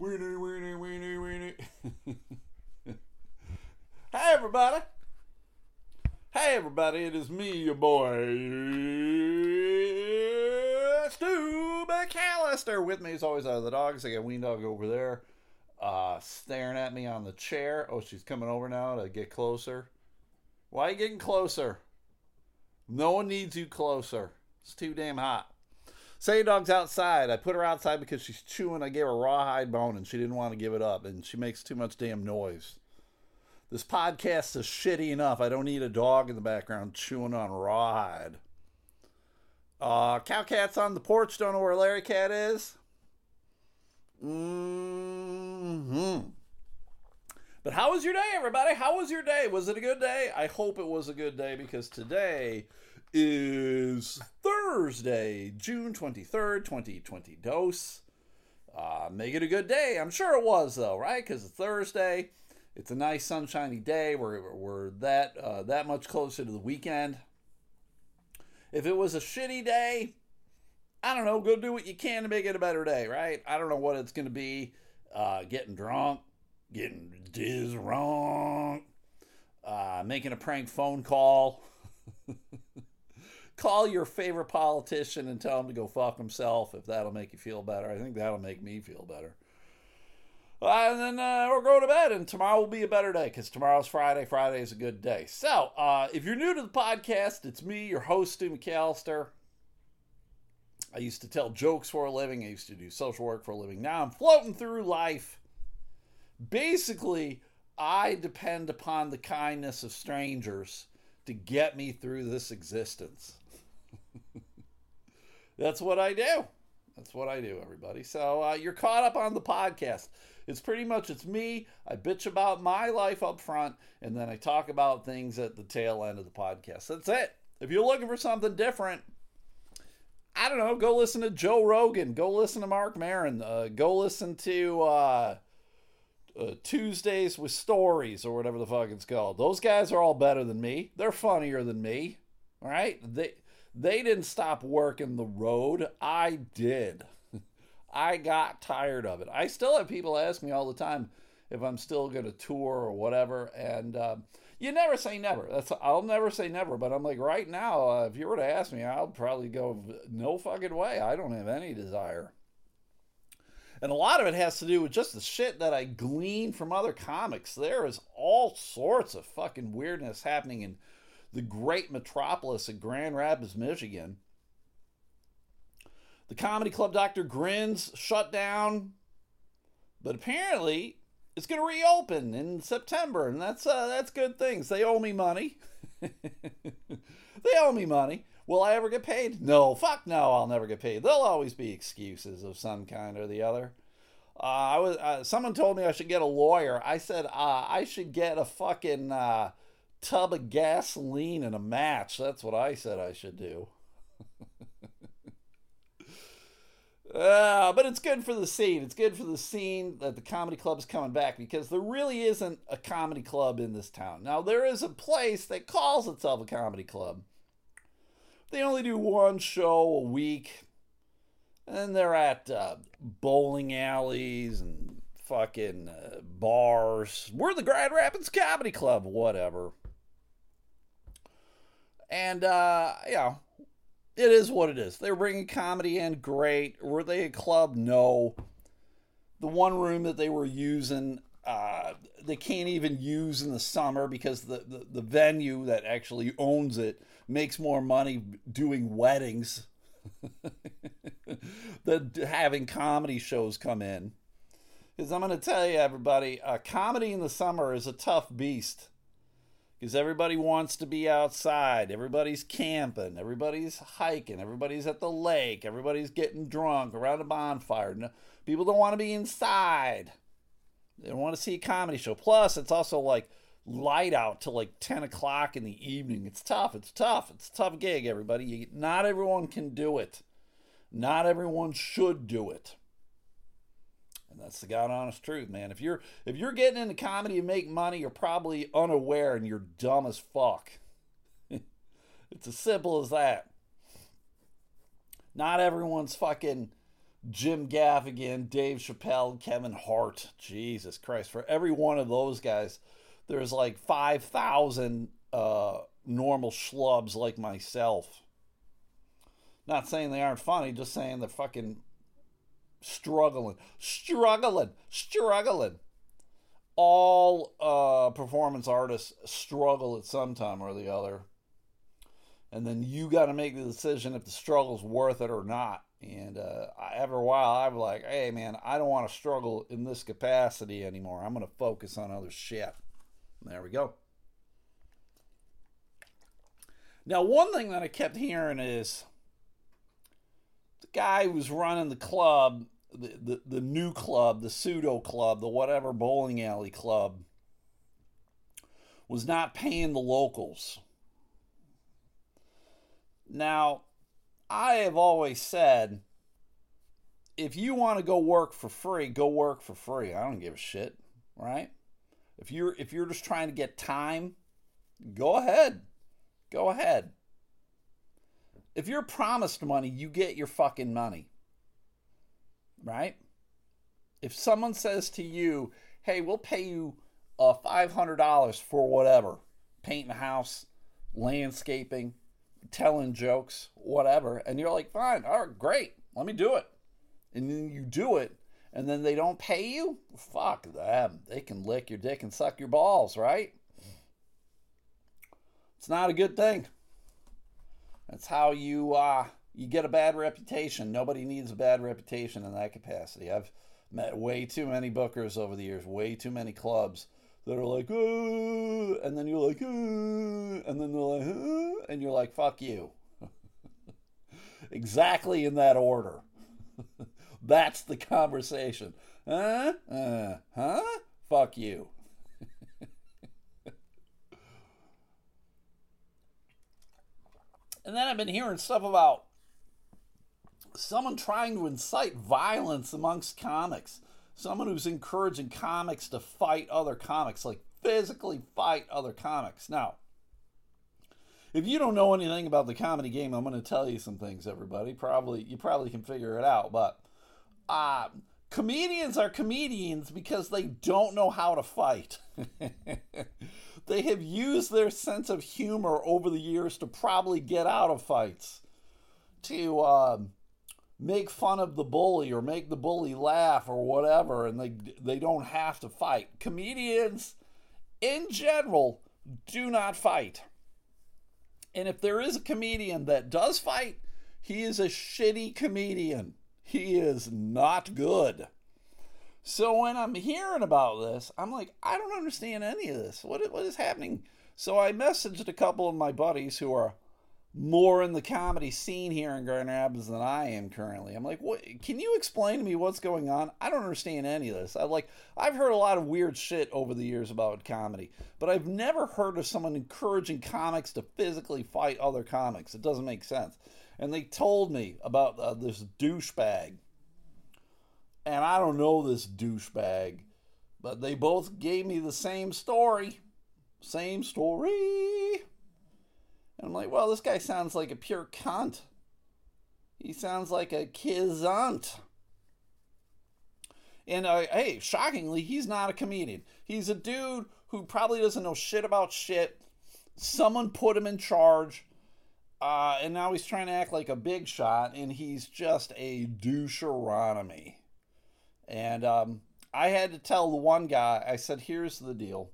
Weenie, weenie, weenie, weenie. hey, everybody. Hey, everybody. It is me, your boy, Stu McAllister. With me, as always, are the dogs. I got Ween Dog over there uh, staring at me on the chair. Oh, she's coming over now to get closer. Why are you getting closer? No one needs you closer. It's too damn hot. Say your dog's outside. I put her outside because she's chewing. I gave her rawhide bone and she didn't want to give it up, and she makes too much damn noise. This podcast is shitty enough. I don't need a dog in the background chewing on rawhide. Uh, cow cat's on the porch. Don't know where Larry Cat is. hmm But how was your day, everybody? How was your day? Was it a good day? I hope it was a good day because today is Thursday, June 23rd, 2020 dose. Uh, make it a good day. I'm sure it was, though, right? Because it's Thursday. It's a nice sunshiny day. We're, we're that, uh, that much closer to the weekend. If it was a shitty day, I don't know, go do what you can to make it a better day, right? I don't know what it's going to be. Uh, getting drunk, getting diz wrong, uh, making a prank phone call. Call your favorite politician and tell him to go fuck himself if that'll make you feel better. I think that'll make me feel better. Uh, and then uh, we'll go to bed, and tomorrow will be a better day because tomorrow's Friday. Friday is a good day. So, uh, if you're new to the podcast, it's me, your host, Stu McAllister. I used to tell jokes for a living. I used to do social work for a living. Now I'm floating through life. Basically, I depend upon the kindness of strangers to get me through this existence. That's what I do. That's what I do, everybody. So uh, you're caught up on the podcast. It's pretty much it's me. I bitch about my life up front, and then I talk about things at the tail end of the podcast. That's it. If you're looking for something different, I don't know. Go listen to Joe Rogan. Go listen to Marc Maron. Uh, go listen to uh, uh, Tuesdays with Stories or whatever the fuck it's called. Those guys are all better than me. They're funnier than me. All right. They they didn't stop working the road. I did. I got tired of it. I still have people ask me all the time if I'm still going to tour or whatever, and uh, you never say never. That's I'll never say never. But I'm like right now, uh, if you were to ask me, I'll probably go no fucking way. I don't have any desire. And a lot of it has to do with just the shit that I glean from other comics. There is all sorts of fucking weirdness happening in the great metropolis of Grand Rapids, Michigan. The comedy club Dr. Grins shut down, but apparently it's going to reopen in September, and that's uh, that's good things. They owe me money. they owe me money. Will I ever get paid? No, fuck no, I'll never get paid. There'll always be excuses of some kind or the other. Uh, I was uh, someone told me I should get a lawyer. I said uh, I should get a fucking uh, tub of gasoline and a match. That's what I said I should do. Uh, but it's good for the scene. It's good for the scene that the comedy club is coming back because there really isn't a comedy club in this town. Now, there is a place that calls itself a comedy club. They only do one show a week, and they're at uh, bowling alleys and fucking uh, bars. We're the Grand Rapids Comedy Club, whatever. And, uh, you know, it is what it is. They're bringing comedy in, great. Were they a club? No. The one room that they were using, uh, they can't even use in the summer because the, the, the venue that actually owns it makes more money doing weddings than having comedy shows come in. Because I'm going to tell you, everybody, uh, comedy in the summer is a tough beast because everybody wants to be outside. Everybody's camping. Everybody's hiking. Everybody's at the lake. Everybody's getting drunk around a bonfire. No, people don't want to be inside. They don't want to see a comedy show. Plus, it's also like light out till like 10 o'clock in the evening. It's tough. It's tough. It's a tough gig, everybody. You, not everyone can do it. Not everyone should do it. And that's the God honest truth, man. If you're if you're getting into comedy and make money, you're probably unaware and you're dumb as fuck. It's as simple as that. Not everyone's fucking Jim Gaffigan, Dave Chappelle, Kevin Hart. Jesus Christ. For every one of those guys, there's like 5,000 uh, normal schlubs like myself. Not saying they aren't funny, just saying they're fucking struggling, struggling, struggling. All uh, performance artists struggle at some time or the other. And then you got to make the decision if the struggle's worth it or not. And uh, after a while, I'm like, hey, man, I don't want to struggle in this capacity anymore. I'm going to focus on other shit. There we go. Now, one thing that I kept hearing is the guy who's running the club, the, the, the new club, the pseudo club, the whatever bowling alley club, was not paying the locals. Now, I have always said if you want to go work for free, go work for free. I don't give a shit, right? If you're if you're just trying to get time, go ahead. Go ahead. If you're promised money, you get your fucking money. Right? If someone says to you, "Hey, we'll pay you uh, $500 for whatever, painting a house, landscaping, telling jokes, whatever. And you're like, fine, all right, great, let me do it. And then you do it, and then they don't pay you? Fuck them. They can lick your dick and suck your balls, right? It's not a good thing. That's how you uh, you get a bad reputation. Nobody needs a bad reputation in that capacity. I've met way too many bookers over the years, way too many clubs that are like, oh, and then you're like, oh, and then they're like, oh, and you're like, fuck you. exactly in that order. That's the conversation. Huh? Uh, huh? Fuck you. and then I've been hearing stuff about someone trying to incite violence amongst comics someone who's encouraging comics to fight other comics, like physically fight other comics. Now, if you don't know anything about the comedy game, I'm going to tell you some things, everybody. Probably you probably can figure it out, but uh, comedians are comedians because they don't know how to fight. they have used their sense of humor over the years to probably get out of fights, to um, make fun of the bully or make the bully laugh or whatever and they they don't have to fight. Comedians in general do not fight. And if there is a comedian that does fight, he is a shitty comedian. He is not good. So when I'm hearing about this, I'm like, I don't understand any of this. What, what is happening? So I messaged a couple of my buddies who are more in the comedy scene here in Grand Rapids than I am currently. I'm like, what? Can you explain to me what's going on? I don't understand any of this. I like, I've heard a lot of weird shit over the years about comedy, but I've never heard of someone encouraging comics to physically fight other comics. It doesn't make sense. And they told me about uh, this douchebag, and I don't know this douchebag, but they both gave me the same story. Same story. And I'm like, well, this guy sounds like a pure cunt. He sounds like a kizant. And uh, hey, shockingly, he's not a comedian. He's a dude who probably doesn't know shit about shit. Someone put him in charge. Uh, and now he's trying to act like a big shot, and he's just a doucheronomy. And um, I had to tell the one guy, I said, here's the deal.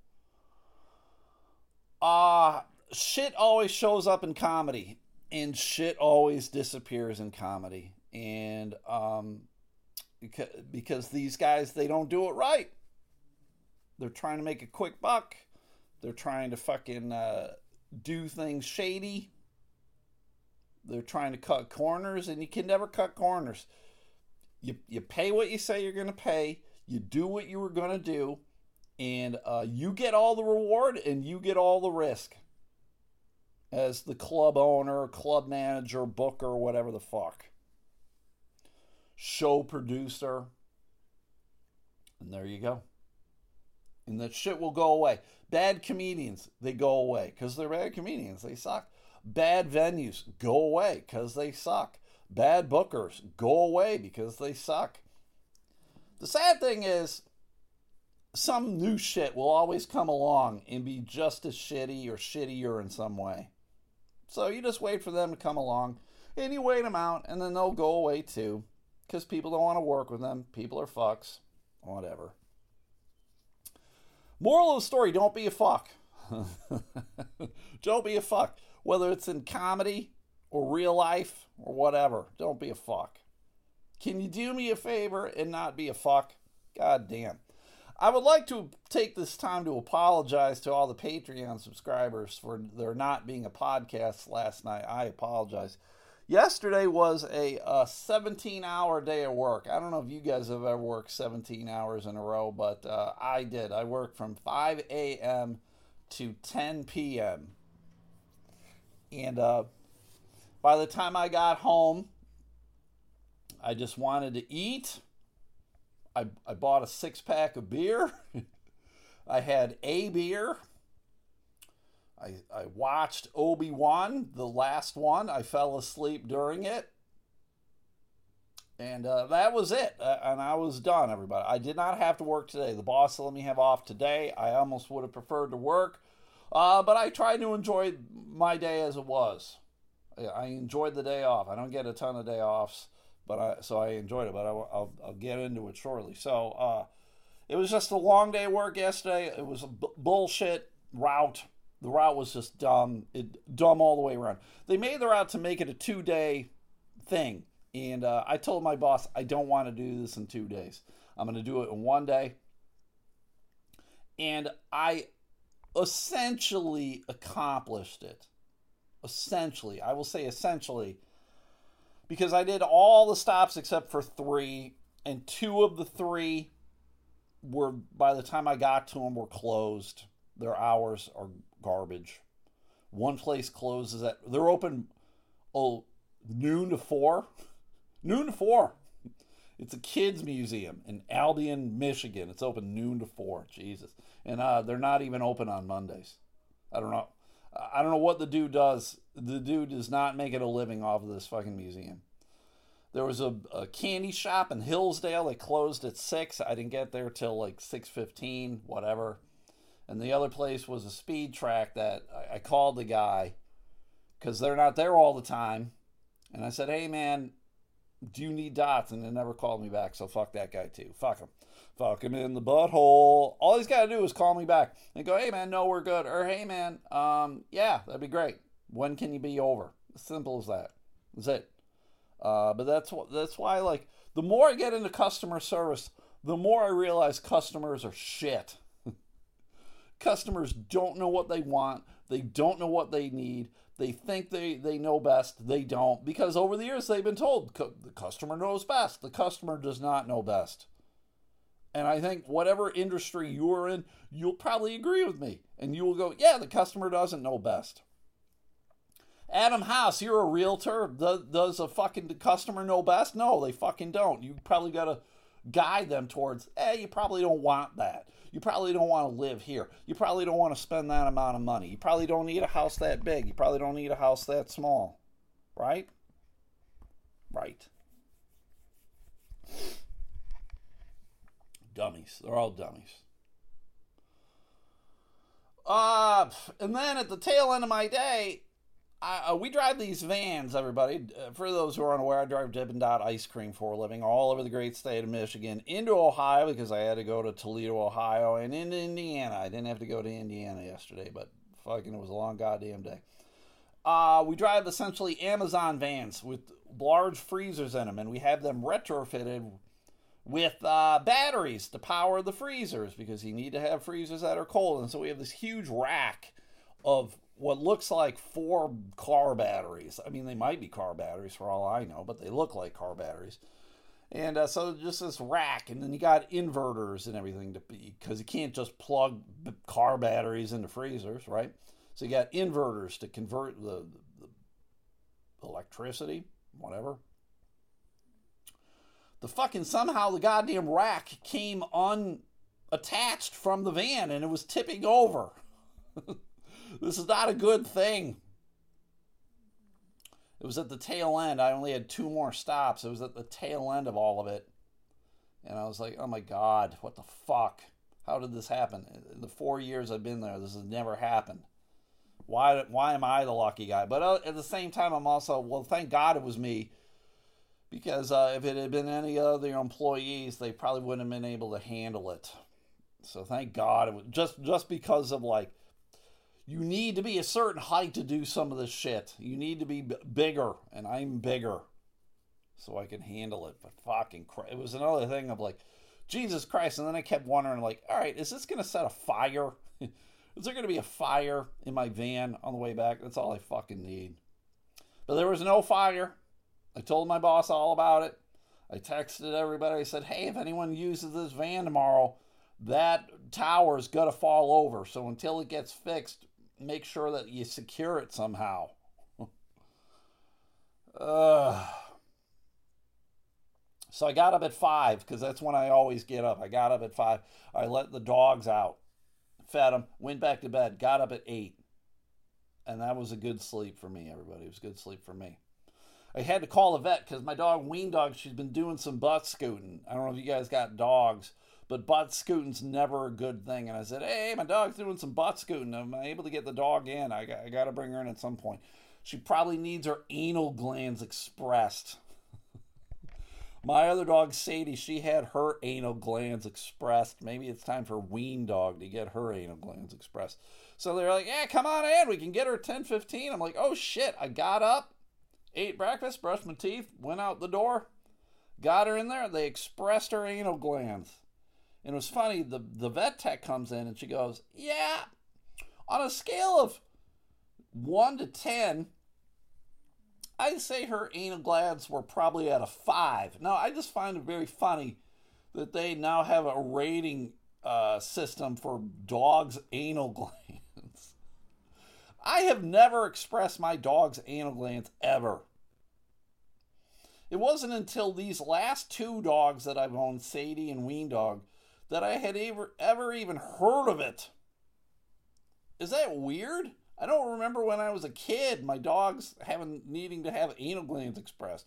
Uh, shit always shows up in comedy and shit always disappears in comedy and um because these guys they don't do it right they're trying to make a quick buck they're trying to fucking uh, do things shady they're trying to cut corners and you can never cut corners you, you pay what you say you're going to pay you do what you were going to do and uh, you get all the reward and you get all the risk as the club owner, club manager, booker, whatever the fuck. Show producer. And there you go. and that shit will go away. Bad comedians, they go away because they're bad comedians. They suck. Bad venues go away because they suck. Bad bookers go away because they suck. The sad thing is, some new shit will always come along and be just as shitty or shittier in some way. So you just wait for them to come along and you wait them out and then they'll go away too because people don't want to work with them. People are fucks. Whatever. Moral of the story don't be a fuck. don't be a fuck. Whether it's in comedy or real life or whatever, don't be a fuck. Can you do me a favor and not be a fuck? God damn. I would like to take this time to apologize to all the Patreon subscribers for there not being a podcast last night. I apologize. Yesterday was a, a 17 hour day of work. I don't know if you guys have ever worked 17 hours in a row, but uh, I did. I worked from 5 a.m. to 10 p.m. And uh, by the time I got home, I just wanted to eat I, I bought a six pack of beer. I had a beer. I, I watched Obi Wan, the last one. I fell asleep during it. And uh, that was it. Uh, and I was done, everybody. I did not have to work today. The boss let me have off today. I almost would have preferred to work. Uh, but I tried to enjoy my day as it was. I enjoyed the day off. I don't get a ton of day offs but I so I enjoyed it. But I, will I'll get into it shortly. So uh, it was just a long day work yesterday. It was a b- bullshit route. The route was just dumb, it, dumb all the way around. They made the route to make it a two day thing, and uh, I told my boss I don't want to do this in two days. I'm going to do it in one day, and I essentially accomplished it. Essentially, I will say essentially because I did all the stops except for three, and two of the three were by the time I got to them were closed. Their hours are garbage. One place closes at they're open oh noon to four, noon to four. It's a kids museum in Albion, Michigan. It's open noon to four. Jesus, and uh, they're not even open on Mondays. I don't know. I don't know what the dude does. The dude does not make it a living off of this fucking museum. There was a, a candy shop in Hillsdale. They closed at six. I didn't get there till like six fifteen, whatever. And the other place was a speed track that I, I called the guy because they're not there all the time. And I said, "Hey man, do you need dots?" And they never called me back. So fuck that guy too. Fuck him. Fuck him in the butthole. All he's got to do is call me back and go, "Hey man, no, we're good." Or, "Hey man, um, yeah, that'd be great. When can you be over?" Simple as that. That's it. Uh, but that's what that's why like the more I get into customer service, the more I realize customers are shit. customers don't know what they want. They don't know what they need. They think they, they know best. They don't. Because over the years, they've been told the customer knows best. The customer does not know best. And I think whatever industry you're in, you'll probably agree with me. And you will go, yeah, the customer doesn't know best. Adam House, you're a realtor. Does, does a fucking customer know best? No, they fucking don't. You probably got to guide them towards, eh, you probably don't want that. You probably don't want to live here. You probably don't want to spend that amount of money. You probably don't need a house that big. You probably don't need a house that small. Right? Right. Dummies. They're all dummies. Uh, and then at the tail end of my day, I, uh, we drive these vans, everybody. Uh, for those who are unaware, I drive Dippin' Dot ice cream for a living all over the great state of Michigan, into Ohio because I had to go to Toledo, Ohio, and into Indiana. I didn't have to go to Indiana yesterday, but fucking it was a long goddamn day. Uh, we drive essentially Amazon vans with large freezers in them, and we have them retrofitted with uh, batteries to power the freezers because you need to have freezers that are cold. And so we have this huge rack of what looks like four car batteries. I mean, they might be car batteries for all I know, but they look like car batteries. And uh, so just this rack, and then you got inverters and everything to be because you can't just plug car batteries into freezers, right? So you got inverters to convert the, the electricity, whatever. The fucking somehow the goddamn rack came unattached from the van and it was tipping over. this is not a good thing. It was at the tail end. I only had two more stops. It was at the tail end of all of it. And I was like, oh my God, what the fuck? How did this happen? In the four years I've been there, this has never happened. Why, why am I the lucky guy? But uh, at the same time, I'm also, well, thank God it was me. Because uh, if it had been any other employees, they probably wouldn't have been able to handle it. So thank God it was just just because of like you need to be a certain height to do some of this shit. You need to be b- bigger, and I'm bigger, so I can handle it. But fucking, Christ, it was another thing of like, Jesus Christ. And then I kept wondering, like, all right, is this gonna set a fire? is there gonna be a fire in my van on the way back? That's all I fucking need. But there was no fire. I told my boss all about it. I texted everybody. I said, hey, if anyone uses this van tomorrow, that tower's to fall over. So until it gets fixed, make sure that you secure it somehow. uh, so I got up at five because that's when I always get up. I got up at five. I let the dogs out, fed them, went back to bed, got up at eight. And that was a good sleep for me, everybody. It was good sleep for me. I had to call a vet because my dog, Ween Dog, she's been doing some butt scooting. I don't know if you guys got dogs but butt scooting's never a good thing. And I said, hey, my dog's doing some butt scooting. I'm able to get the dog in? I got, I got to bring her in at some point. She probably needs her anal glands expressed. my other dog, Sadie, she had her anal glands expressed. Maybe it's time for Ween Dog to get her anal glands expressed. So they're like, yeah, come on in. We can get her 10 15. I'm like, oh shit. I got up, ate breakfast, brushed my teeth, went out the door, got her in there. They expressed her anal glands. And it was funny, the, the vet tech comes in and she goes, Yeah, on a scale of 1 to 10, I'd say her anal glands were probably at a 5. Now, I just find it very funny that they now have a rating uh, system for dogs' anal glands. I have never expressed my dog's anal glands ever. It wasn't until these last two dogs that I've owned, Sadie and Ween Dog, that I had ever, ever even heard of it. Is that weird? I don't remember when I was a kid my dogs having needing to have anal glands expressed.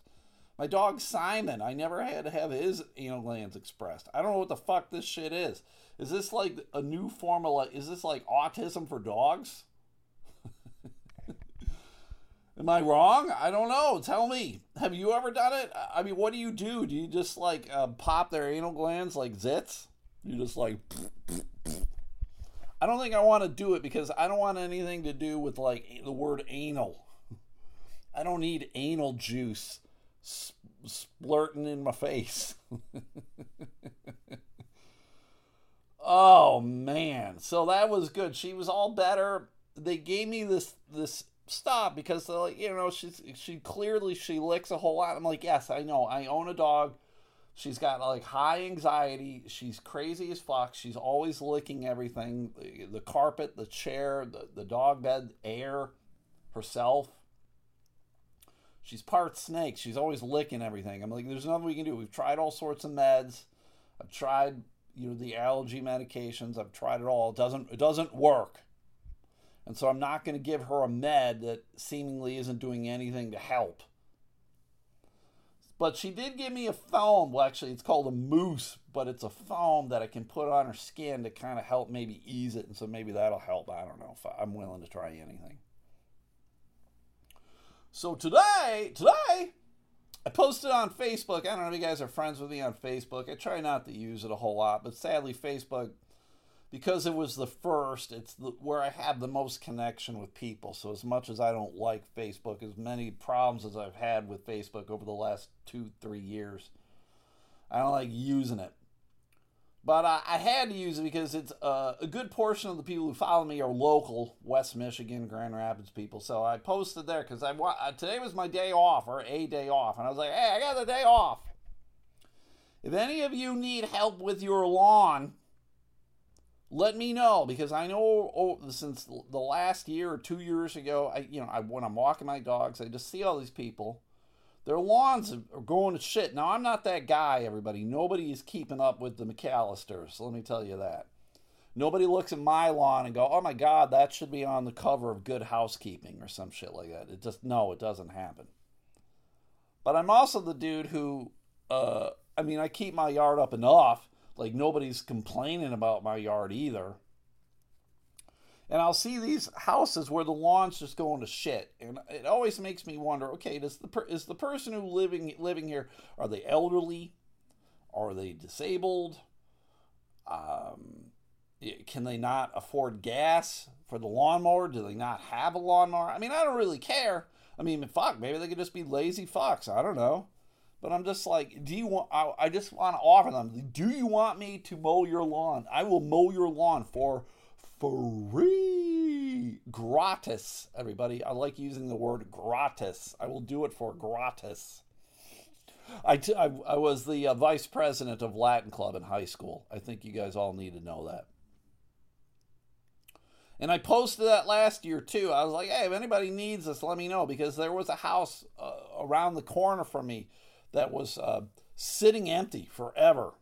My dog Simon, I never had to have his anal glands expressed. I don't know what the fuck this shit is. Is this like a new formula? is this like autism for dogs? Am I wrong? I don't know. Tell me. Have you ever done it? I mean, what do you do? Do you just like uh, pop their anal glands like zits? You just like. I don't think I want to do it because I don't want anything to do with like the word anal. I don't need anal juice splurting in my face. oh man, so that was good. She was all better. They gave me this this stop because they're like, you know, she's she clearly she licks a whole lot. I'm like, yes, I know. I own a dog. She's got like high anxiety. She's crazy as fuck. She's always licking everything the, the carpet, the chair, the, the dog bed, air, herself. She's part snake. She's always licking everything. I'm like, there's nothing we can do. We've tried all sorts of meds. I've tried, you know, the allergy medications. I've tried it all. It doesn't it doesn't work. And so I'm not going to give her a med that seemingly isn't doing anything to help. But she did give me a foam. Well, actually, it's called a mousse, but it's a foam that I can put on her skin to kind of help maybe ease it. And so maybe that'll help. I don't know if I'm willing to try anything. So today, today, I posted on Facebook. I don't know if you guys are friends with me on Facebook. I try not to use it a whole lot, but sadly, Facebook because it was the first, it's the, where I have the most connection with people. So as much as I don't like Facebook, as many problems as I've had with Facebook over the last two, three years, I don't like using it. But I, I had to use it because it's uh, a good portion of the people who follow me are local, West Michigan, Grand Rapids people. So I posted there because I today was my day off or a day off, and I was like, hey, I got the day off. If any of you need help with your lawn, let me know because I know oh, since the last year or two years ago, I you know I, when I'm walking my dogs, I just see all these people. their lawns are going to shit. Now, I'm not that guy, everybody. Nobody is keeping up with the McAllisters. Let me tell you that. Nobody looks at my lawn and go, "Oh my God, that should be on the cover of Good Housekeeping" or some shit like that. It just no, it doesn't happen. But I'm also the dude who, uh, I mean, I keep my yard up enough. Like nobody's complaining about my yard either. And I'll see these houses where the lawn's just going to shit, and it always makes me wonder. Okay, does the per- is the person who living living here are they elderly? Are they disabled? Um, can they not afford gas for the lawnmower? Do they not have a lawnmower? I mean, I don't really care. I mean, fuck, maybe they could just be lazy fucks. I don't know. But I'm just like, do you want? I, I just want to offer them. Do you want me to mow your lawn? I will mow your lawn for free, gratis. Everybody, I like using the word gratis. I will do it for gratis. I, t- I, I was the uh, vice president of Latin Club in high school. I think you guys all need to know that. And I posted that last year too. I was like, hey, if anybody needs this, let me know because there was a house uh, around the corner from me that was uh, sitting empty forever.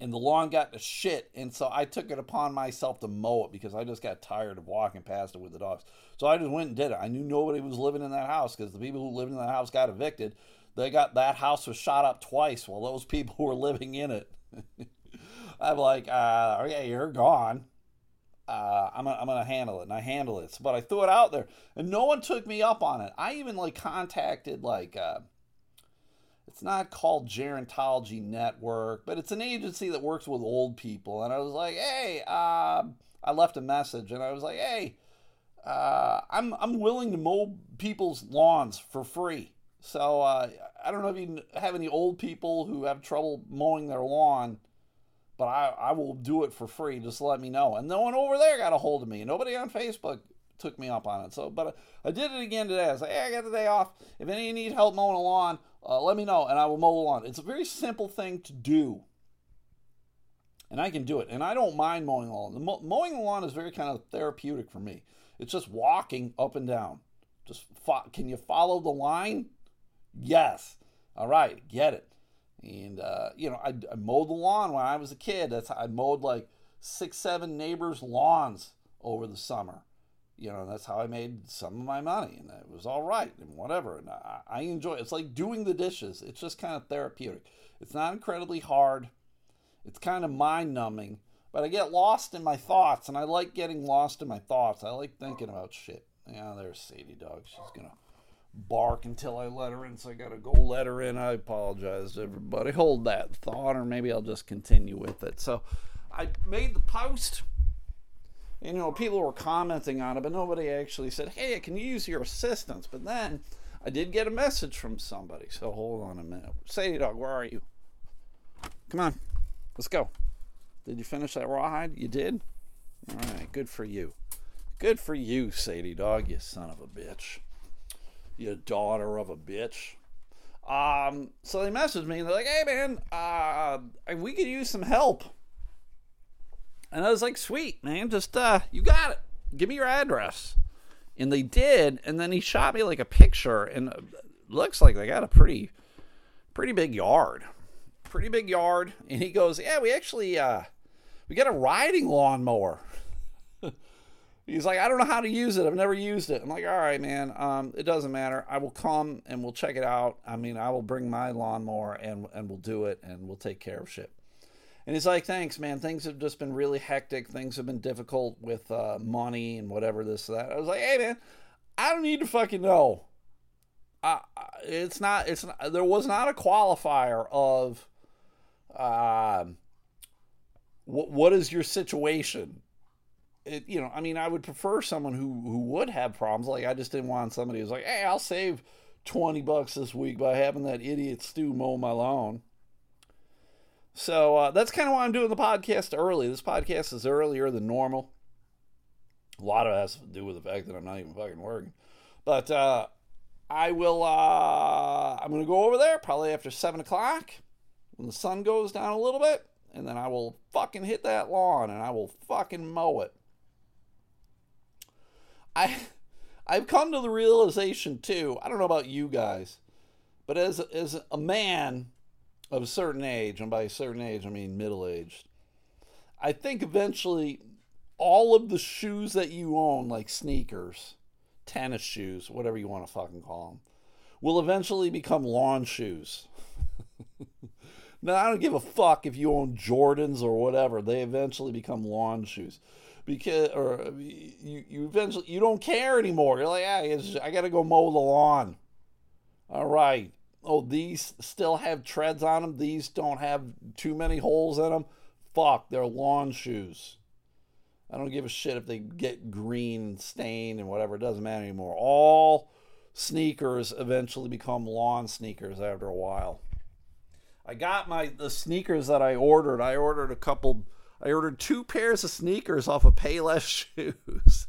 And the lawn got to shit. And so I took it upon myself to mow it because I just got tired of walking past it with the dogs. So I just went and did it. I knew nobody was living in that house because the people who lived in that house got evicted. They got that house was shot up twice while those people were living in it. I'm like, uh, okay, you're gone uh, I'm, gonna, I'm gonna handle it and i handle it but i threw it out there and no one took me up on it i even like contacted like uh, it's not called gerontology network but it's an agency that works with old people and i was like hey uh, i left a message and i was like hey uh, I'm, I'm willing to mow people's lawns for free so uh, i don't know if you have any old people who have trouble mowing their lawn but I, I will do it for free. Just let me know. And no one over there got a hold of me. Nobody on Facebook took me up on it. So, but I did it again today. I was like, hey, I got the day off. If any need help mowing a lawn, uh, let me know, and I will mow the lawn. It's a very simple thing to do, and I can do it. And I don't mind mowing the lawn. The mo- mowing the lawn is very kind of therapeutic for me. It's just walking up and down. Just fo- can you follow the line? Yes. All right, get it. And uh, you know, I, I, mowed the lawn when I was a kid. That's I mowed like six, seven neighbors' lawns over the summer. You know, that's how I made some of my money, and it was all right and whatever. And I, I enjoy it. It's like doing the dishes. It's just kind of therapeutic. It's not incredibly hard. It's kind of mind numbing, but I get lost in my thoughts, and I like getting lost in my thoughts. I like thinking about shit. Yeah, there's Sadie Dog. She's gonna bark until I let her in, so I gotta go let her in. I apologize to everybody. Hold that thought, or maybe I'll just continue with it. So I made the post. You know, people were commenting on it, but nobody actually said, Hey, can use your assistance. But then I did get a message from somebody. So hold on a minute. Sadie Dog, where are you? Come on, let's go. Did you finish that rawhide? You did? All right, good for you. Good for you, Sadie Dog, you son of a bitch you daughter of a bitch. Um, so they messaged me and they're like, hey man, uh, we could use some help. And I was like, sweet, man, just, uh, you got it. Give me your address. And they did. And then he shot me like a picture and looks like they got a pretty, pretty big yard. Pretty big yard. And he goes, yeah, we actually, uh, we got a riding lawnmower. He's like, I don't know how to use it. I've never used it. I'm like, all right, man. Um, it doesn't matter. I will come and we'll check it out. I mean, I will bring my lawnmower and and we'll do it and we'll take care of shit. And he's like, thanks, man. Things have just been really hectic. Things have been difficult with uh, money and whatever this that. I was like, hey, man, I don't need to fucking know. Uh, it's not. It's not, there was not a qualifier of. Uh, what what is your situation? it, you know, I mean, I would prefer someone who who would have problems. Like I just didn't want somebody who's like, hey, I'll save twenty bucks this week by having that idiot Stu mow my lawn. So uh, that's kind of why I'm doing the podcast early. This podcast is earlier than normal. A lot of it has to do with the fact that I'm not even fucking working. But uh, I will. Uh, I'm going to go over there probably after seven o'clock when the sun goes down a little bit, and then I will fucking hit that lawn and I will fucking mow it. I I've come to the realization too. I don't know about you guys, but as as a man of a certain age, and by a certain age I mean middle aged, I think eventually all of the shoes that you own, like sneakers, tennis shoes, whatever you want to fucking call them, will eventually become lawn shoes. now I don't give a fuck if you own Jordans or whatever; they eventually become lawn shoes because or you you eventually you don't care anymore. You're like, ah, I got to go mow the lawn. All right. Oh, these still have treads on them. These don't have too many holes in them. Fuck, they're lawn shoes. I don't give a shit if they get green stained and whatever. It doesn't matter anymore. All sneakers eventually become lawn sneakers after a while. I got my the sneakers that I ordered. I ordered a couple I ordered two pairs of sneakers off of Payless Shoes.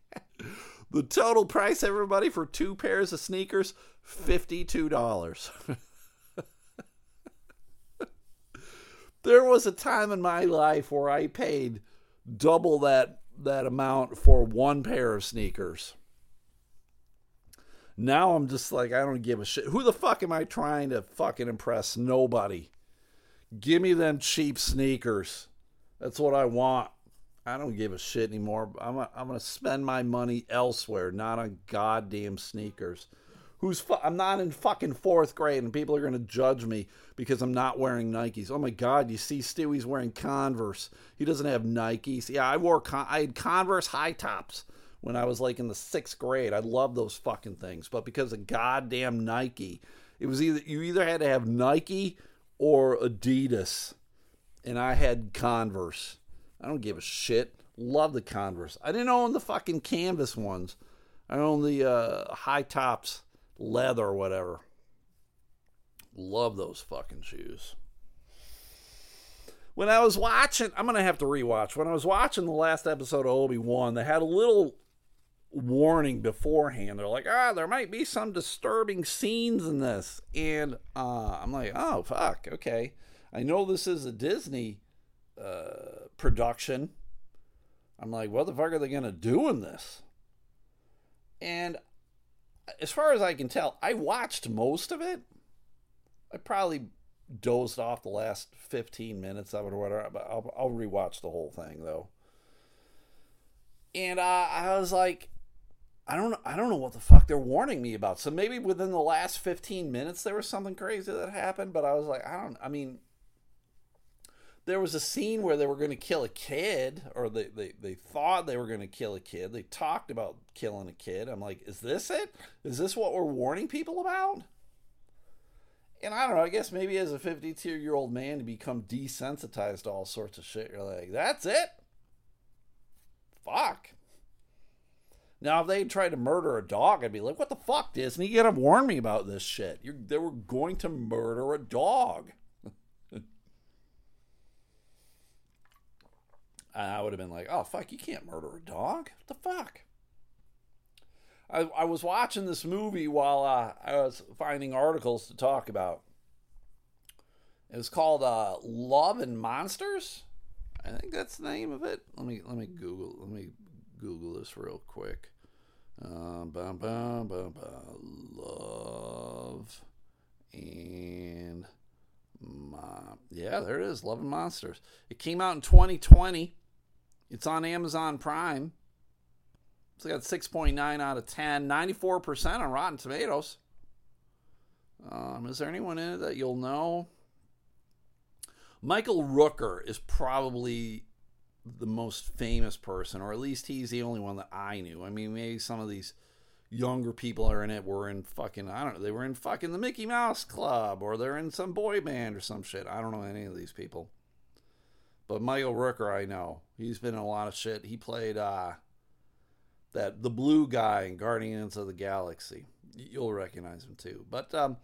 the total price, everybody, for two pairs of sneakers, $52. there was a time in my life where I paid double that that amount for one pair of sneakers. Now I'm just like I don't give a shit. Who the fuck am I trying to fucking impress? Nobody. Give me them cheap sneakers. That's what I want. I don't give a shit anymore. I'm a, I'm gonna spend my money elsewhere, not on goddamn sneakers. Who's fu- I'm not in fucking fourth grade, and people are gonna judge me because I'm not wearing Nikes. Oh my god, you see Stewie's wearing Converse. He doesn't have Nikes. Yeah, I wore Con- I had Converse high tops when I was like in the sixth grade. I love those fucking things, but because of goddamn Nike, it was either you either had to have Nike or Adidas and I had Converse. I don't give a shit. Love the Converse. I didn't own the fucking canvas ones. I own the uh, high tops, leather, or whatever. Love those fucking shoes. When I was watching, I'm gonna have to rewatch. When I was watching the last episode of Obi Wan, they had a little warning beforehand. They're like, ah, there might be some disturbing scenes in this, and uh, I'm like, oh fuck, okay. I know this is a Disney uh, production. I'm like, what the fuck are they going to do in this? And as far as I can tell, I watched most of it. I probably dozed off the last 15 minutes of it or whatever, but I'll, I'll rewatch the whole thing though. And uh, I was like, I don't I don't know what the fuck they're warning me about. So maybe within the last 15 minutes there was something crazy that happened, but I was like, I don't, I mean, there was a scene where they were going to kill a kid or they, they, they thought they were going to kill a kid. They talked about killing a kid. I'm like is this it? Is this what we're warning people about? And i don't know i guess maybe as a 52 year old man to become desensitized to all sorts of shit. You're like that's it? Fuck. Now if they tried to murder a dog i'd be like what the fuck disney? You gotta warn me about this shit. You're, they were going to murder a dog I would have been like, oh, fuck, you can't murder a dog. What the fuck? I, I was watching this movie while uh, I was finding articles to talk about. It was called uh, Love and Monsters. I think that's the name of it. Let me let me Google let me Google this real quick. Uh, bum, bum, bum, love and yeah, there it is. Love and Monsters. It came out in 2020. It's on Amazon Prime. It's got 6.9 out of 10, 94% on Rotten Tomatoes. Um, is there anyone in it that you'll know? Michael Rooker is probably the most famous person, or at least he's the only one that I knew. I mean, maybe some of these younger people are in it were in fucking I don't know, they were in fucking the Mickey Mouse Club or they're in some boy band or some shit. I don't know any of these people. But Michael Rooker, I know. He's been in a lot of shit. He played uh, that the blue guy in Guardians of the Galaxy. You'll recognize him too. But um,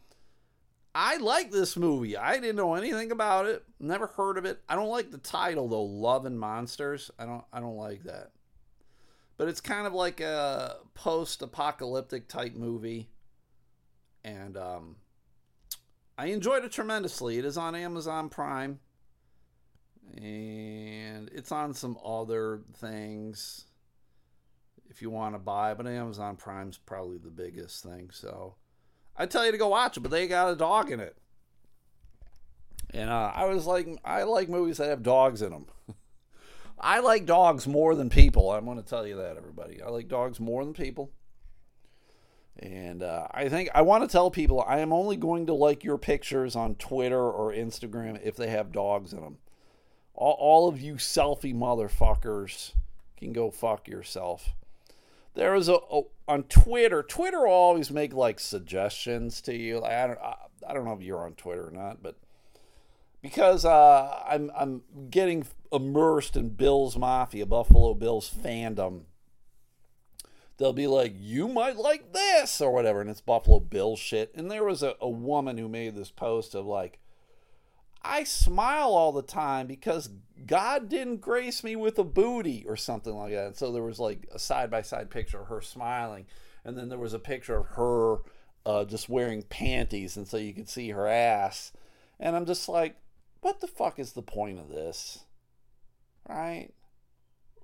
I like this movie. I didn't know anything about it. Never heard of it. I don't like the title though. Love and Monsters. I don't. I don't like that. But it's kind of like a post-apocalyptic type movie, and um, I enjoyed it tremendously. It is on Amazon Prime and it's on some other things. if you want to buy, but Amazon Prime's probably the biggest thing. So I tell you to go watch it, but they got a dog in it. And uh, I was like, I like movies that have dogs in them. I like dogs more than people. I'm going to tell you that, everybody. I like dogs more than people. And uh, I think I want to tell people I am only going to like your pictures on Twitter or Instagram if they have dogs in them. All, all of you selfie motherfuckers can go fuck yourself. There was a, a on Twitter. Twitter will always make like suggestions to you. I don't I, I don't know if you're on Twitter or not, but because uh, I'm I'm getting immersed in Bills Mafia, Buffalo Bills fandom they'll be like, you might like this or whatever, and it's Buffalo Bill shit. And there was a, a woman who made this post of like, I smile all the time because God didn't grace me with a booty or something like that. And so there was like a side by side picture of her smiling, and then there was a picture of her uh, just wearing panties, and so you could see her ass. And I'm just like, what the fuck is the point of this? Right?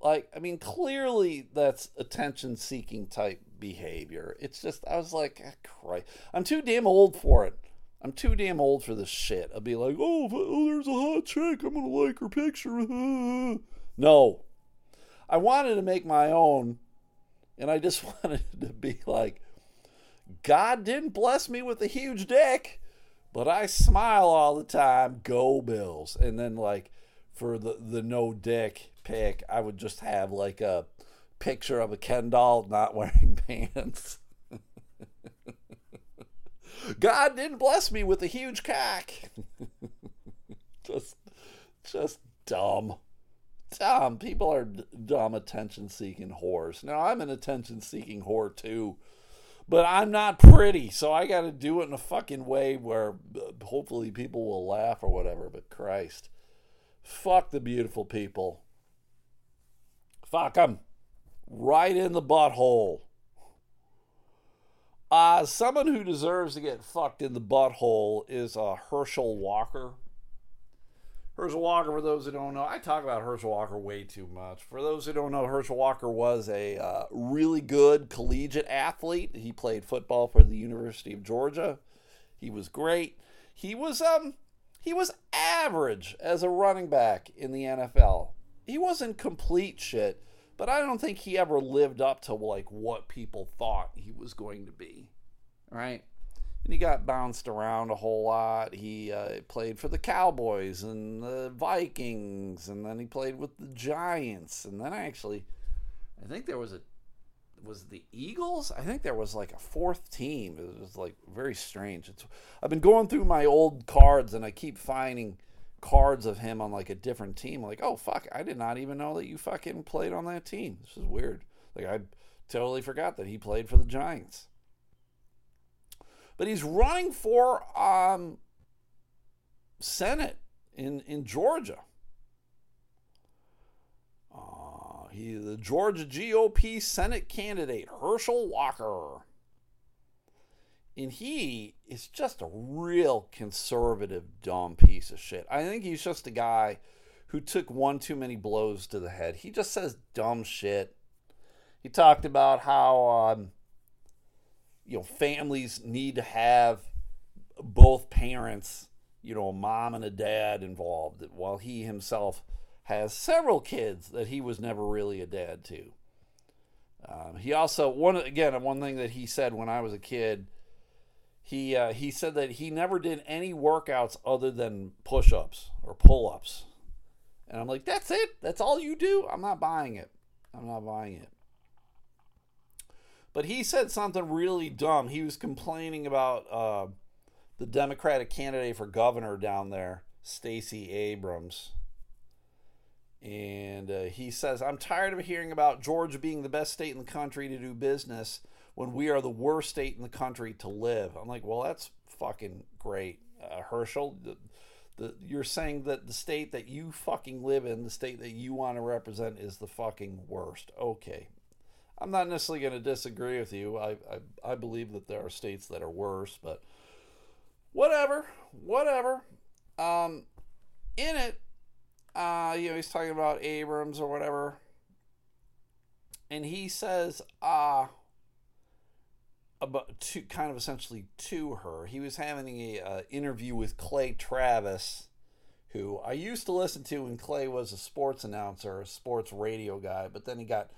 Like, I mean, clearly that's attention seeking type behavior. It's just, I was like, oh, Christ. I'm too damn old for it. I'm too damn old for this shit. I'll be like, oh, oh there's a hot chick. I'm going to like her picture. no. I wanted to make my own, and I just wanted to be like, God didn't bless me with a huge dick, but I smile all the time. Go Bills. And then, like, for the, the no dick, pick, I would just have like a picture of a Ken doll not wearing pants. God didn't bless me with a huge cock. just, just dumb. Dumb. People are dumb attention seeking whores. Now, I'm an attention seeking whore too, but I'm not pretty, so I got to do it in a fucking way where hopefully people will laugh or whatever. But Christ, fuck the beautiful people. Fuck them. Right in the butthole. Uh, someone who deserves to get fucked in the butthole is uh, Herschel Walker. Herschel Walker, for those who don't know, I talk about Herschel Walker way too much. For those who don't know, Herschel Walker was a uh, really good collegiate athlete. He played football for the University of Georgia. He was great. He was um he was average as a running back in the NFL he wasn't complete shit, but I don't think he ever lived up to like what people thought he was going to be. Right? And he got bounced around a whole lot. He uh, played for the Cowboys and the Vikings, and then he played with the Giants, and then actually, I think there was a was the Eagles. I think there was like a fourth team. It was like very strange. It's I've been going through my old cards, and I keep finding cards of him on like a different team. Like, oh fuck, I did not even know that you fucking played on that team. This is weird. Like I totally forgot that he played for the Giants. But he's running for um, Senate in in Georgia. Uh, he the Georgia GOP Senate candidate Herschel Walker and he is just a real conservative, dumb piece of shit. I think he's just a guy who took one too many blows to the head. He just says dumb shit. He talked about how um, you know families need to have both parents, you know, a mom and a dad involved, while he himself has several kids that he was never really a dad to. Um, he also one again one thing that he said when I was a kid he uh, he said that he never did any workouts other than push-ups or pull-ups. And i'm like that's it. That's all you do? I'm not buying it. I'm not buying it. But he said something really dumb. He was complaining about uh, the democratic candidate for governor down there stacey abrams. And uh, he says i'm tired of hearing about georgia being the best state in the country to do business when we are the worst state in the country to live. I'm like, well, that's fucking great, uh, Herschel. The, the, you're saying that the state that you fucking live in, the state that you want to represent, is the fucking worst. Okay. I'm not necessarily going to disagree with you. I, I, I believe that there are states that are worse, but whatever, whatever. Um, in it, uh, you know, he's talking about Abrams or whatever and he says, uh, about to kind of essentially to her. He was having a uh, interview with Clay Travis, who I used to listen to when Clay was a sports announcer, a sports radio guy, but then he got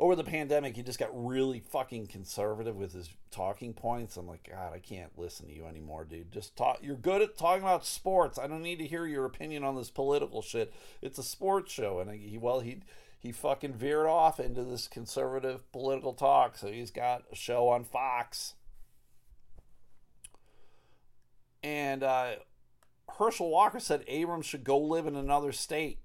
over the pandemic, he just got really fucking conservative with his talking points. I'm like, God, I can't listen to you anymore, dude. Just talk. You're good at talking about sports. I don't need to hear your opinion on this political shit. It's a sports show, and he well he he fucking veered off into this conservative political talk. So he's got a show on Fox. And uh, Herschel Walker said Abrams should go live in another state.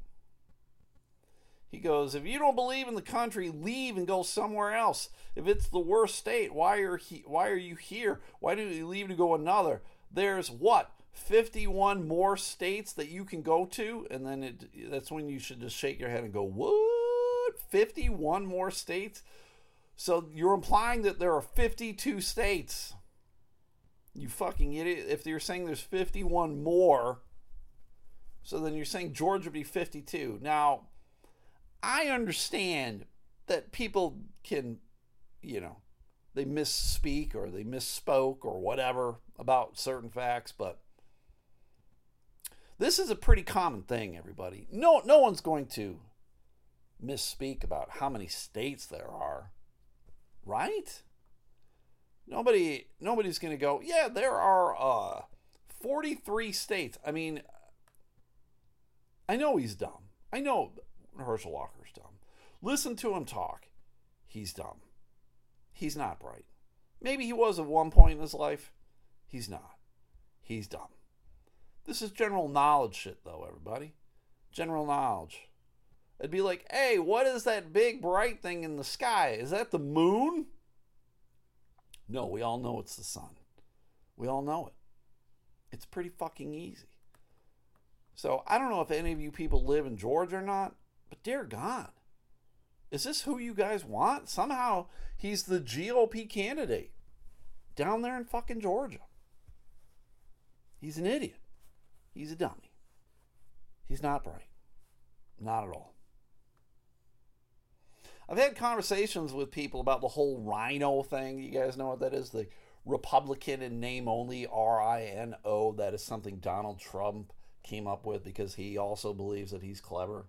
He goes, if you don't believe in the country, leave and go somewhere else. If it's the worst state, why are he, why are you here? Why do you leave to go another? There's what 51 more states that you can go to, and then it, that's when you should just shake your head and go, what? 51 more states. So you're implying that there are 52 states. You fucking idiot. If you're saying there's 51 more, so then you're saying Georgia would be 52. Now, I understand that people can, you know, they misspeak or they misspoke or whatever about certain facts, but this is a pretty common thing, everybody. No, no one's going to misspeak about how many states there are, right? Nobody, nobody's going to go. Yeah, there are uh, 43 states. I mean, I know he's dumb. I know Herschel Walker's dumb. Listen to him talk. He's dumb. He's not bright. Maybe he was at one point in his life. He's not. He's dumb. This is general knowledge shit, though, everybody. General knowledge. It'd be like, hey, what is that big bright thing in the sky? Is that the moon? No, we all know it's the sun. We all know it. It's pretty fucking easy. So I don't know if any of you people live in Georgia or not, but dear God, is this who you guys want? Somehow he's the GOP candidate down there in fucking Georgia. He's an idiot. He's a dummy. He's not bright. Not at all. I've had conversations with people about the whole rhino thing. You guys know what that is? The Republican in name only, R I N O. That is something Donald Trump came up with because he also believes that he's clever.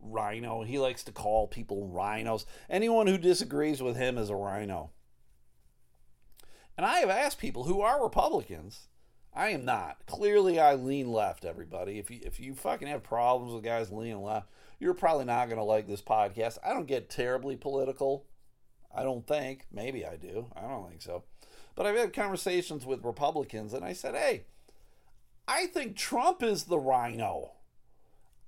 Rhino. He likes to call people rhinos. Anyone who disagrees with him is a rhino. And I have asked people who are Republicans. I am not. Clearly, I lean left, everybody. If you, if you fucking have problems with guys leaning left, you're probably not going to like this podcast. I don't get terribly political. I don't think. Maybe I do. I don't think so. But I've had conversations with Republicans, and I said, hey, I think Trump is the rhino.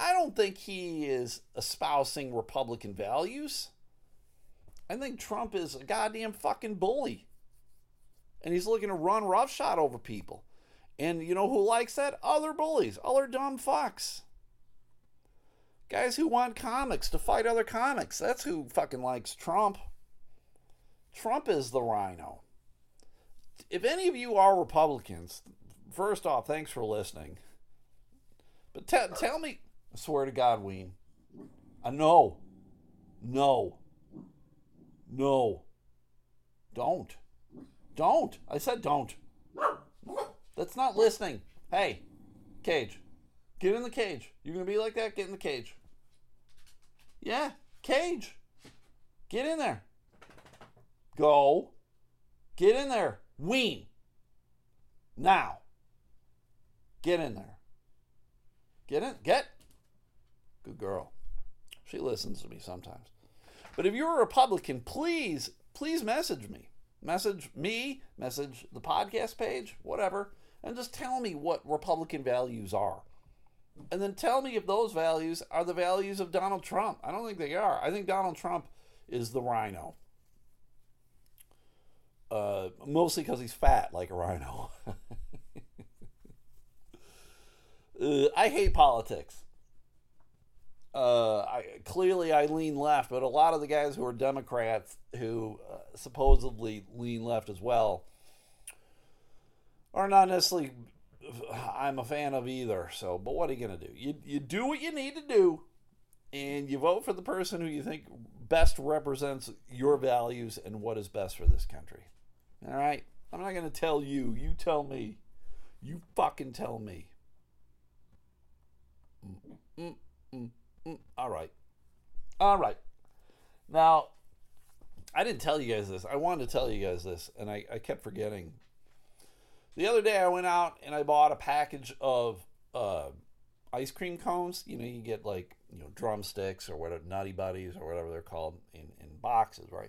I don't think he is espousing Republican values. I think Trump is a goddamn fucking bully. And he's looking to run roughshod over people. And you know who likes that? Other bullies, other dumb fucks. Guys who want comics to fight other comics. That's who fucking likes Trump. Trump is the rhino. If any of you are Republicans, first off, thanks for listening. But t- tell me, I swear to God, Ween. I know. No. No. Don't. Don't. I said don't. That's not listening. Hey, cage. Get in the cage. You're going to be like that? Get in the cage. Yeah, cage. Get in there. Go. Get in there. Ween. Now. Get in there. Get in. Get. Good girl. She listens to me sometimes. But if you're a Republican, please, please message me. Message me, message the podcast page, whatever, and just tell me what Republican values are and then tell me if those values are the values of Donald Trump. I don't think they are. I think Donald Trump is the rhino. Uh, mostly because he's fat like a rhino. uh, I hate politics. Uh, I, clearly, I lean left, but a lot of the guys who are Democrats who uh, supposedly lean left as well are not necessarily I'm a fan of either. So, but what are you gonna do? You you do what you need to do, and you vote for the person who you think best represents your values and what is best for this country. All right? I'm not going to tell you. You tell me. You fucking tell me. Mm, mm, mm, mm. All right. All right. Now, I didn't tell you guys this. I wanted to tell you guys this, and I, I kept forgetting. The other day, I went out and I bought a package of uh, ice cream cones. You know, you get like you know drumsticks or whatever, nutty buddies or whatever they're called in, in boxes, right?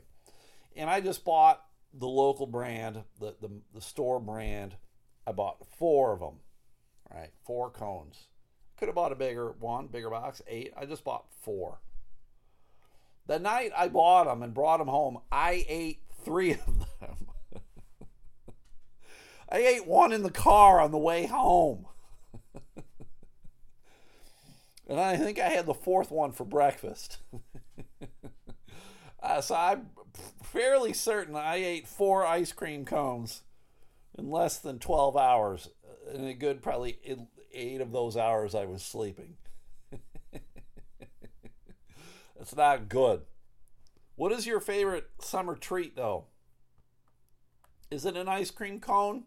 And I just bought the local brand, the, the the store brand. I bought four of them, right? Four cones. Could have bought a bigger one, bigger box, eight. I just bought four. The night I bought them and brought them home, I ate three of them. I ate one in the car on the way home. and I think I had the fourth one for breakfast. uh, so I'm fairly certain I ate four ice cream cones in less than 12 hours. In a good, probably eight of those hours, I was sleeping. It's not good. What is your favorite summer treat, though? Is it an ice cream cone?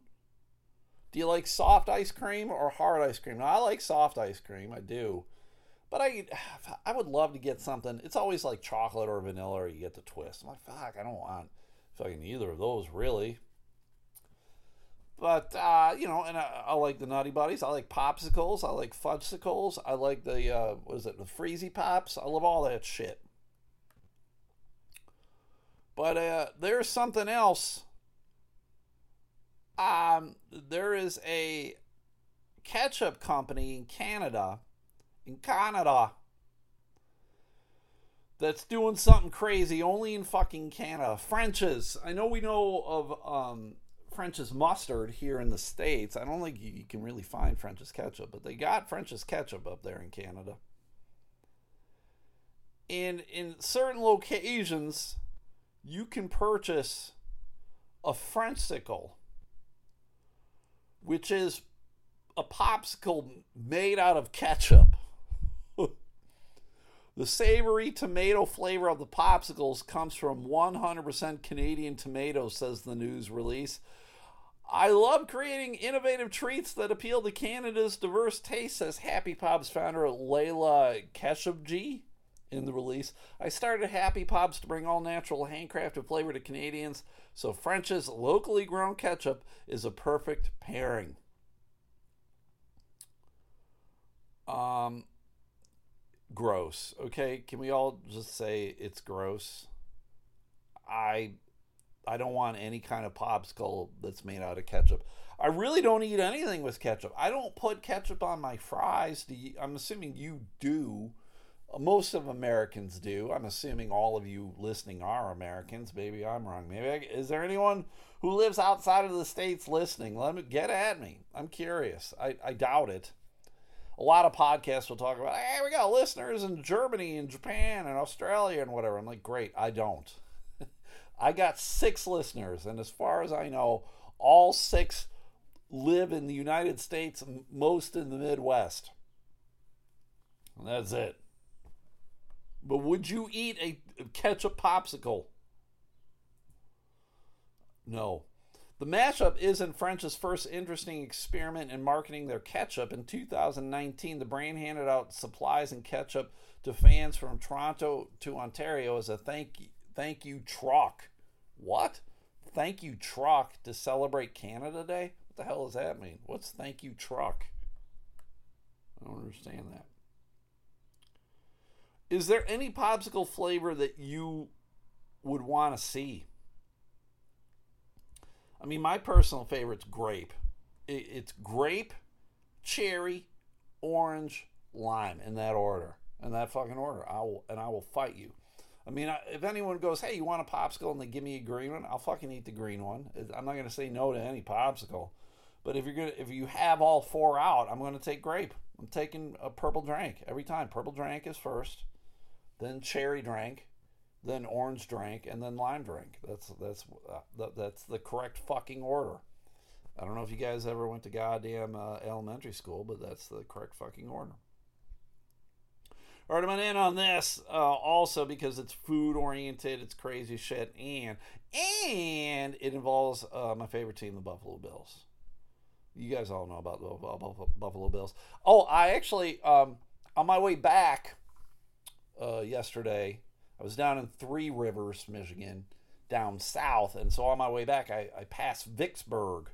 Do you like soft ice cream or hard ice cream? Now, I like soft ice cream. I do. But I I would love to get something. It's always like chocolate or vanilla or you get the twist. I'm like, fuck, I don't want fucking either of those really. But uh, you know, and I, I, like the Nutty Buddies. I like popsicles. I like fudgesicles. I like the uh, what is it, the Freezy Pops. I love all that shit. But uh, there's something else um, there is a ketchup company in Canada, in Canada, that's doing something crazy only in fucking Canada. French's. I know we know of um, French's mustard here in the States. I don't think you can really find French's ketchup, but they got French's ketchup up there in Canada. And in certain locations, you can purchase a Frenchsicle which is a popsicle made out of ketchup. the savory tomato flavor of the popsicles comes from 100% Canadian tomatoes, says the news release. I love creating innovative treats that appeal to Canada's diverse tastes, says Happy Pops founder Layla Khashoggi in the release. I started Happy Pops to bring all natural handcrafted flavor to Canadians, so French's locally grown ketchup is a perfect pairing. Um, gross. Okay, can we all just say it's gross? I I don't want any kind of popsicle that's made out of ketchup. I really don't eat anything with ketchup. I don't put ketchup on my fries. Do you, I'm assuming you do most of Americans do. I'm assuming all of you listening are Americans. Maybe I'm wrong. Maybe I, is there anyone who lives outside of the states listening? Let me get at me. I'm curious. I, I doubt it. A lot of podcasts will talk about, hey, we got listeners in Germany and Japan and Australia and whatever. I'm like, great. I don't. I got six listeners, and as far as I know, all six live in the United States, most in the Midwest. And that's it. But would you eat a ketchup popsicle? No. The mashup isn't French's first interesting experiment in marketing their ketchup. In 2019, the brand handed out supplies and ketchup to fans from Toronto to Ontario as a thank you, thank you truck. What? Thank you truck to celebrate Canada Day? What the hell does that mean? What's thank you truck? I don't understand that. Is there any popsicle flavor that you would want to see? I mean, my personal favorite's grape. It's grape, cherry, orange, lime in that order, in that fucking order. I will, and I will fight you. I mean, if anyone goes, "Hey, you want a popsicle?" and they give me a green one, I'll fucking eat the green one. I'm not gonna say no to any popsicle. But if you're gonna, if you have all four out, I'm gonna take grape. I'm taking a purple drink every time. Purple drink is first then cherry drink, then orange drink, and then lime drink. That's that's uh, that's the correct fucking order. I don't know if you guys ever went to goddamn uh, elementary school, but that's the correct fucking order. All right, I'm gonna end on this uh, also because it's food oriented, it's crazy shit, and and it involves uh, my favorite team, the Buffalo Bills. You guys all know about the Buffalo Bills. Oh, I actually um, on my way back uh, yesterday, I was down in Three Rivers, Michigan, down south, and so on my way back, I, I passed Vicksburg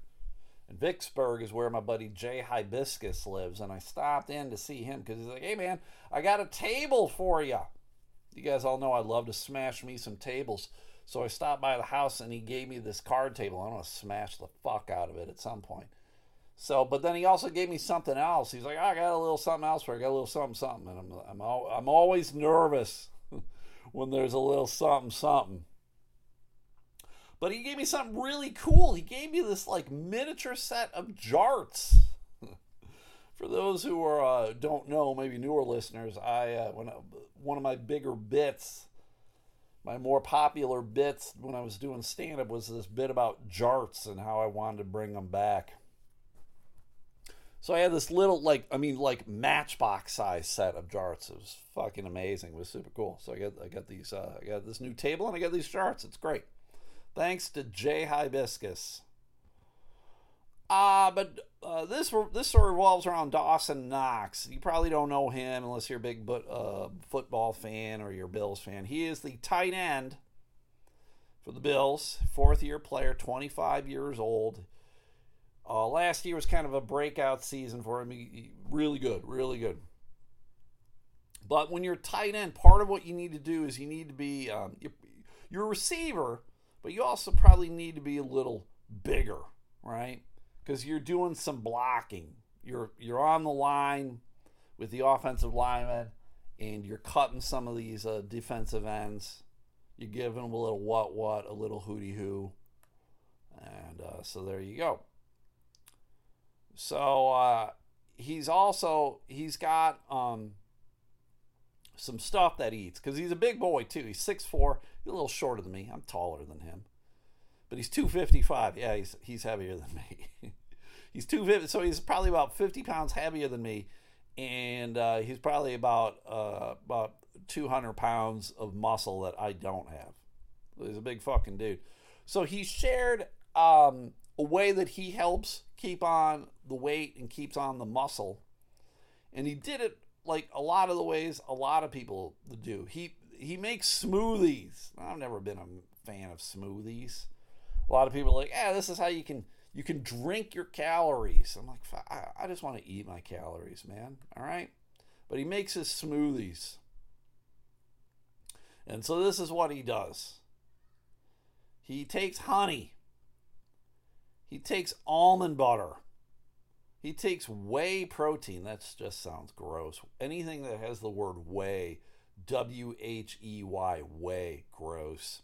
and Vicksburg is where my buddy Jay Hibiscus lives. And I stopped in to see him because he's like, hey, man, I got a table for you. You guys all know I love to smash me some tables. So I stopped by the house and he gave me this card table. I'm to smash the fuck out of it at some point. So, but then he also gave me something else. He's like, I got a little something else for you. I got a little something, something. And I'm, I'm, I'm always nervous when there's a little something, something. But he gave me something really cool. He gave me this like miniature set of jarts. For those who are uh, don't know, maybe newer listeners, I uh, when I, one of my bigger bits, my more popular bits when I was doing stand up was this bit about jarts and how I wanted to bring them back. So I had this little like I mean like matchbox size set of jarts. It was fucking amazing. It was super cool. So I got I got these uh, I got this new table and I got these jarts. It's great. Thanks to Jay Hibiscus. Uh, but uh, this this story revolves around Dawson Knox. You probably don't know him unless you're a big but, uh, football fan or you're Bills fan. He is the tight end for the Bills, fourth year player, 25 years old. Uh, last year was kind of a breakout season for him. He, he, really good, really good. But when you're tight end, part of what you need to do is you need to be um, your, your receiver but you also probably need to be a little bigger, right? Because you're doing some blocking. You're you're on the line with the offensive lineman, and you're cutting some of these uh, defensive ends. You're giving them a little what what, a little hooty hoo, and uh, so there you go. So uh, he's also he's got um, some stuff that eats because he's a big boy too. He's 6'4", he's a little shorter than me. I'm taller than him, but he's two fifty five. Yeah, he's he's heavier than me. he's two fifty, so he's probably about fifty pounds heavier than me, and uh, he's probably about uh, about two hundred pounds of muscle that I don't have. He's a big fucking dude. So he shared um, a way that he helps keep on the weight and keeps on the muscle, and he did it like a lot of the ways a lot of people do. He he makes smoothies. I've never been a fan of smoothies. A lot of people are like, yeah, this is how you can you can drink your calories. I'm like, I, I just want to eat my calories, man. All right, but he makes his smoothies, and so this is what he does. He takes honey. He takes almond butter. He takes whey protein. That just sounds gross. Anything that has the word whey, W H E Y, whey, gross.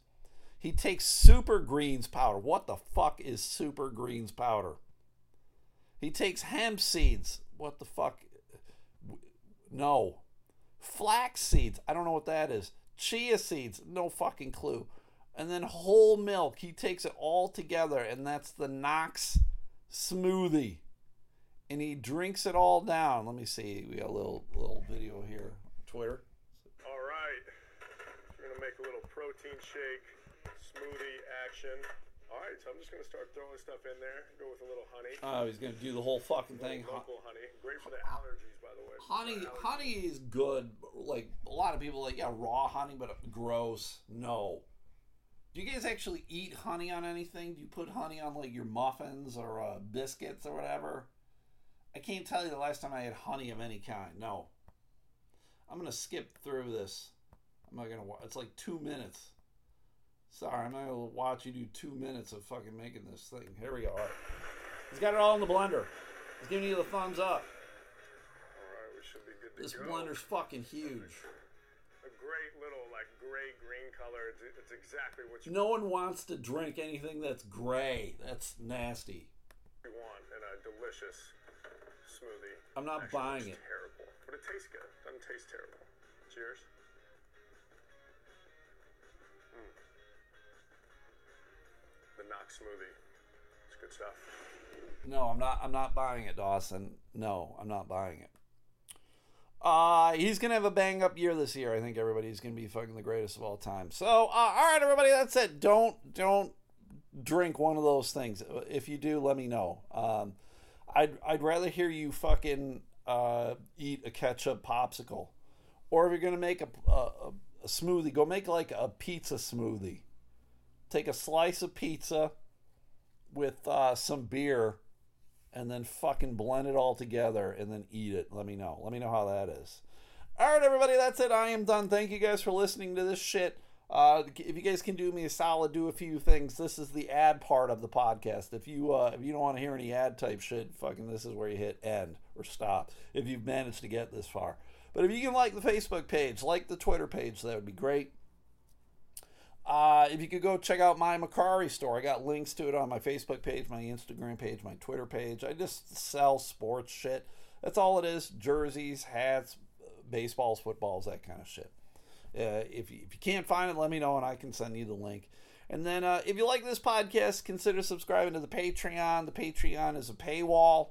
He takes super greens powder. What the fuck is super greens powder? He takes hemp seeds. What the fuck? No. Flax seeds. I don't know what that is. Chia seeds. No fucking clue. And then whole milk. He takes it all together, and that's the Knox smoothie and he drinks it all down. Let me see. We got a little little video here. Twitter. All right. We're gonna make a little protein shake smoothie action. All right, so I'm just gonna start throwing stuff in there. Go with a little honey. Oh, he's gonna do the whole fucking thing. Local honey, great for the allergies, by the way. Honey, honey is good. Like a lot of people, like yeah, raw honey, but gross. No. Do you guys actually eat honey on anything? Do you put honey on like your muffins or uh, biscuits or whatever? I can't tell you the last time I had honey of any kind. No. I'm gonna skip through this. I'm not gonna. It's like two minutes. Sorry, I'm not gonna watch you do two minutes of fucking making this thing. Here we go. He's got it all in the blender. He's giving you the thumbs up. Alright, we should be good to this go. blender's fucking huge. A great little like gray green color. It's, it's exactly what you No one wants to drink anything that's gray. That's nasty. You want in a delicious smoothie. I'm not Actually, buying it. Terrible, but it tastes good. Doesn't taste terrible. Cheers. Mm. The Knox smoothie. It's good stuff. No, I'm not. I'm not buying it, Dawson. No, I'm not buying it. Uh, he's gonna have a bang up year this year. I think everybody's gonna be fucking the greatest of all time. So, uh, all right, everybody, that's it. Don't don't drink one of those things. If you do, let me know. Um, I'd I'd rather hear you fucking uh, eat a ketchup popsicle, or if you're gonna make a, a, a smoothie, go make like a pizza smoothie. Take a slice of pizza with uh, some beer and then fucking blend it all together and then eat it. Let me know. Let me know how that is. All right, everybody, that's it. I am done. Thank you guys for listening to this shit. Uh, if you guys can do me a solid, do a few things. This is the ad part of the podcast. If you uh, if you don't want to hear any ad type shit, fucking this is where you hit end or stop. If you've managed to get this far, but if you can like the Facebook page, like the Twitter page, that would be great. Uh, if you could go check out my Mercari store, I got links to it on my Facebook page, my Instagram page, my Twitter page. I just sell sports shit. That's all it is jerseys, hats, baseballs, footballs, that kind of shit. Uh, if, you, if you can't find it, let me know and I can send you the link. And then uh, if you like this podcast, consider subscribing to the Patreon. The Patreon is a paywall.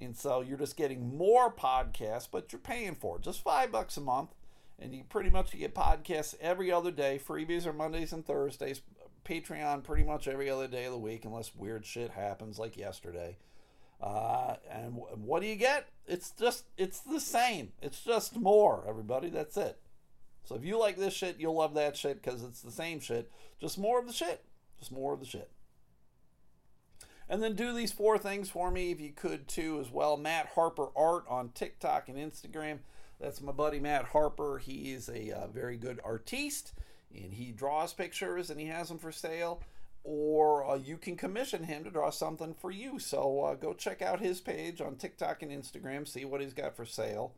And so you're just getting more podcasts, but you're paying for it. Just five bucks a month and you pretty much get podcasts every other day. Freebies are Mondays and Thursdays. Patreon pretty much every other day of the week, unless weird shit happens like yesterday. Uh, and w- what do you get? It's just it's the same. It's just more, everybody. That's it. So if you like this shit, you'll love that shit because it's the same shit, just more of the shit, just more of the shit. And then do these four things for me if you could too as well. Matt Harper Art on TikTok and Instagram. That's my buddy Matt Harper. He is a uh, very good artiste and he draws pictures and he has them for sale. Or uh, you can commission him to draw something for you. So uh, go check out his page on TikTok and Instagram, see what he's got for sale.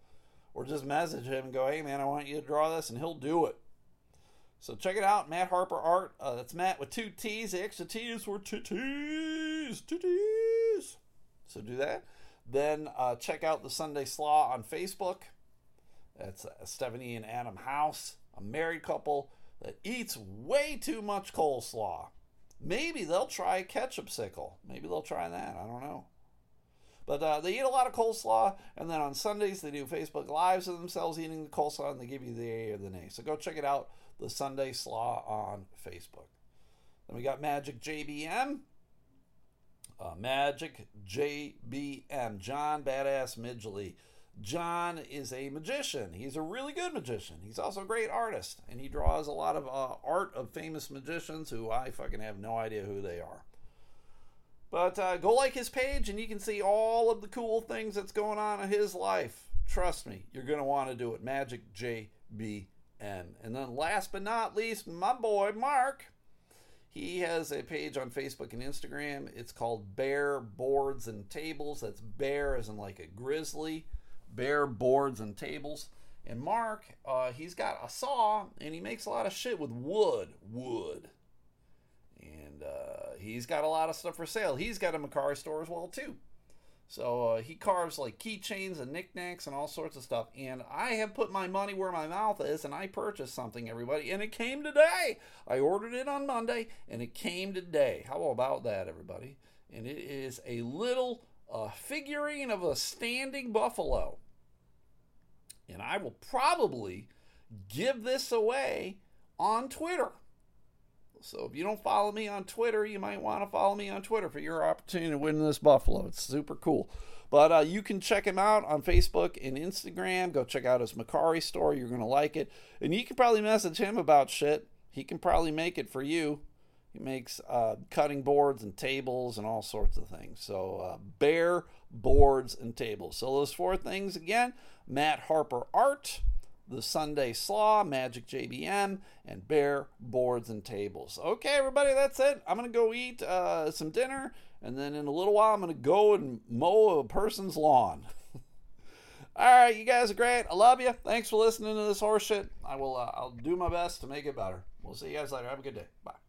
Or just message him and go, hey man, I want you to draw this, and he'll do it. So check it out, Matt Harper Art. Uh, that's Matt with two T's. The extra T is for titties. Titties. So do that. Then uh, check out the Sunday Slaw on Facebook. That's Stephanie and Adam House, a married couple that eats way too much coleslaw. Maybe they'll try ketchup sickle. Maybe they'll try that. I don't know. But uh, they eat a lot of coleslaw, and then on Sundays they do Facebook Lives of themselves eating the coleslaw, and they give you the A or the nay. So go check it out, the Sunday Slaw on Facebook. Then we got Magic JBM. Uh, Magic JBM, John Badass Midgley. John is a magician. He's a really good magician. He's also a great artist, and he draws a lot of uh, art of famous magicians who I fucking have no idea who they are. But uh, go like his page, and you can see all of the cool things that's going on in his life. Trust me, you're going to want to do it. Magic JBM. And then last but not least, my boy Mark. He has a page on Facebook and Instagram. It's called Bear Boards and Tables. That's bear as in like a grizzly bare boards and tables. And Mark, uh, he's got a saw and he makes a lot of shit with wood. Wood. And uh, he's got a lot of stuff for sale. He's got a Mercari store as well, too. So uh, he carves like keychains and knickknacks and all sorts of stuff. And I have put my money where my mouth is and I purchased something, everybody. And it came today. I ordered it on Monday and it came today. How about that, everybody? And it is a little uh, figurine of a standing buffalo and I will probably give this away on Twitter. So if you don't follow me on Twitter, you might want to follow me on Twitter for your opportunity to win this buffalo. It's super cool. But uh, you can check him out on Facebook and Instagram. Go check out his Mercari store. You're going to like it. And you can probably message him about shit. He can probably make it for you. He makes uh, cutting boards and tables and all sorts of things. So, uh, bear boards and tables. So, those four things again Matt Harper Art, the Sunday Slaw, Magic JBM, and Bear Boards and Tables. Okay, everybody, that's it. I'm going to go eat uh, some dinner, and then in a little while, I'm going to go and mow a person's lawn. All right, you guys are great. I love you. Thanks for listening to this horseshit. I will. Uh, I'll do my best to make it better. We'll see you guys later. Have a good day. Bye.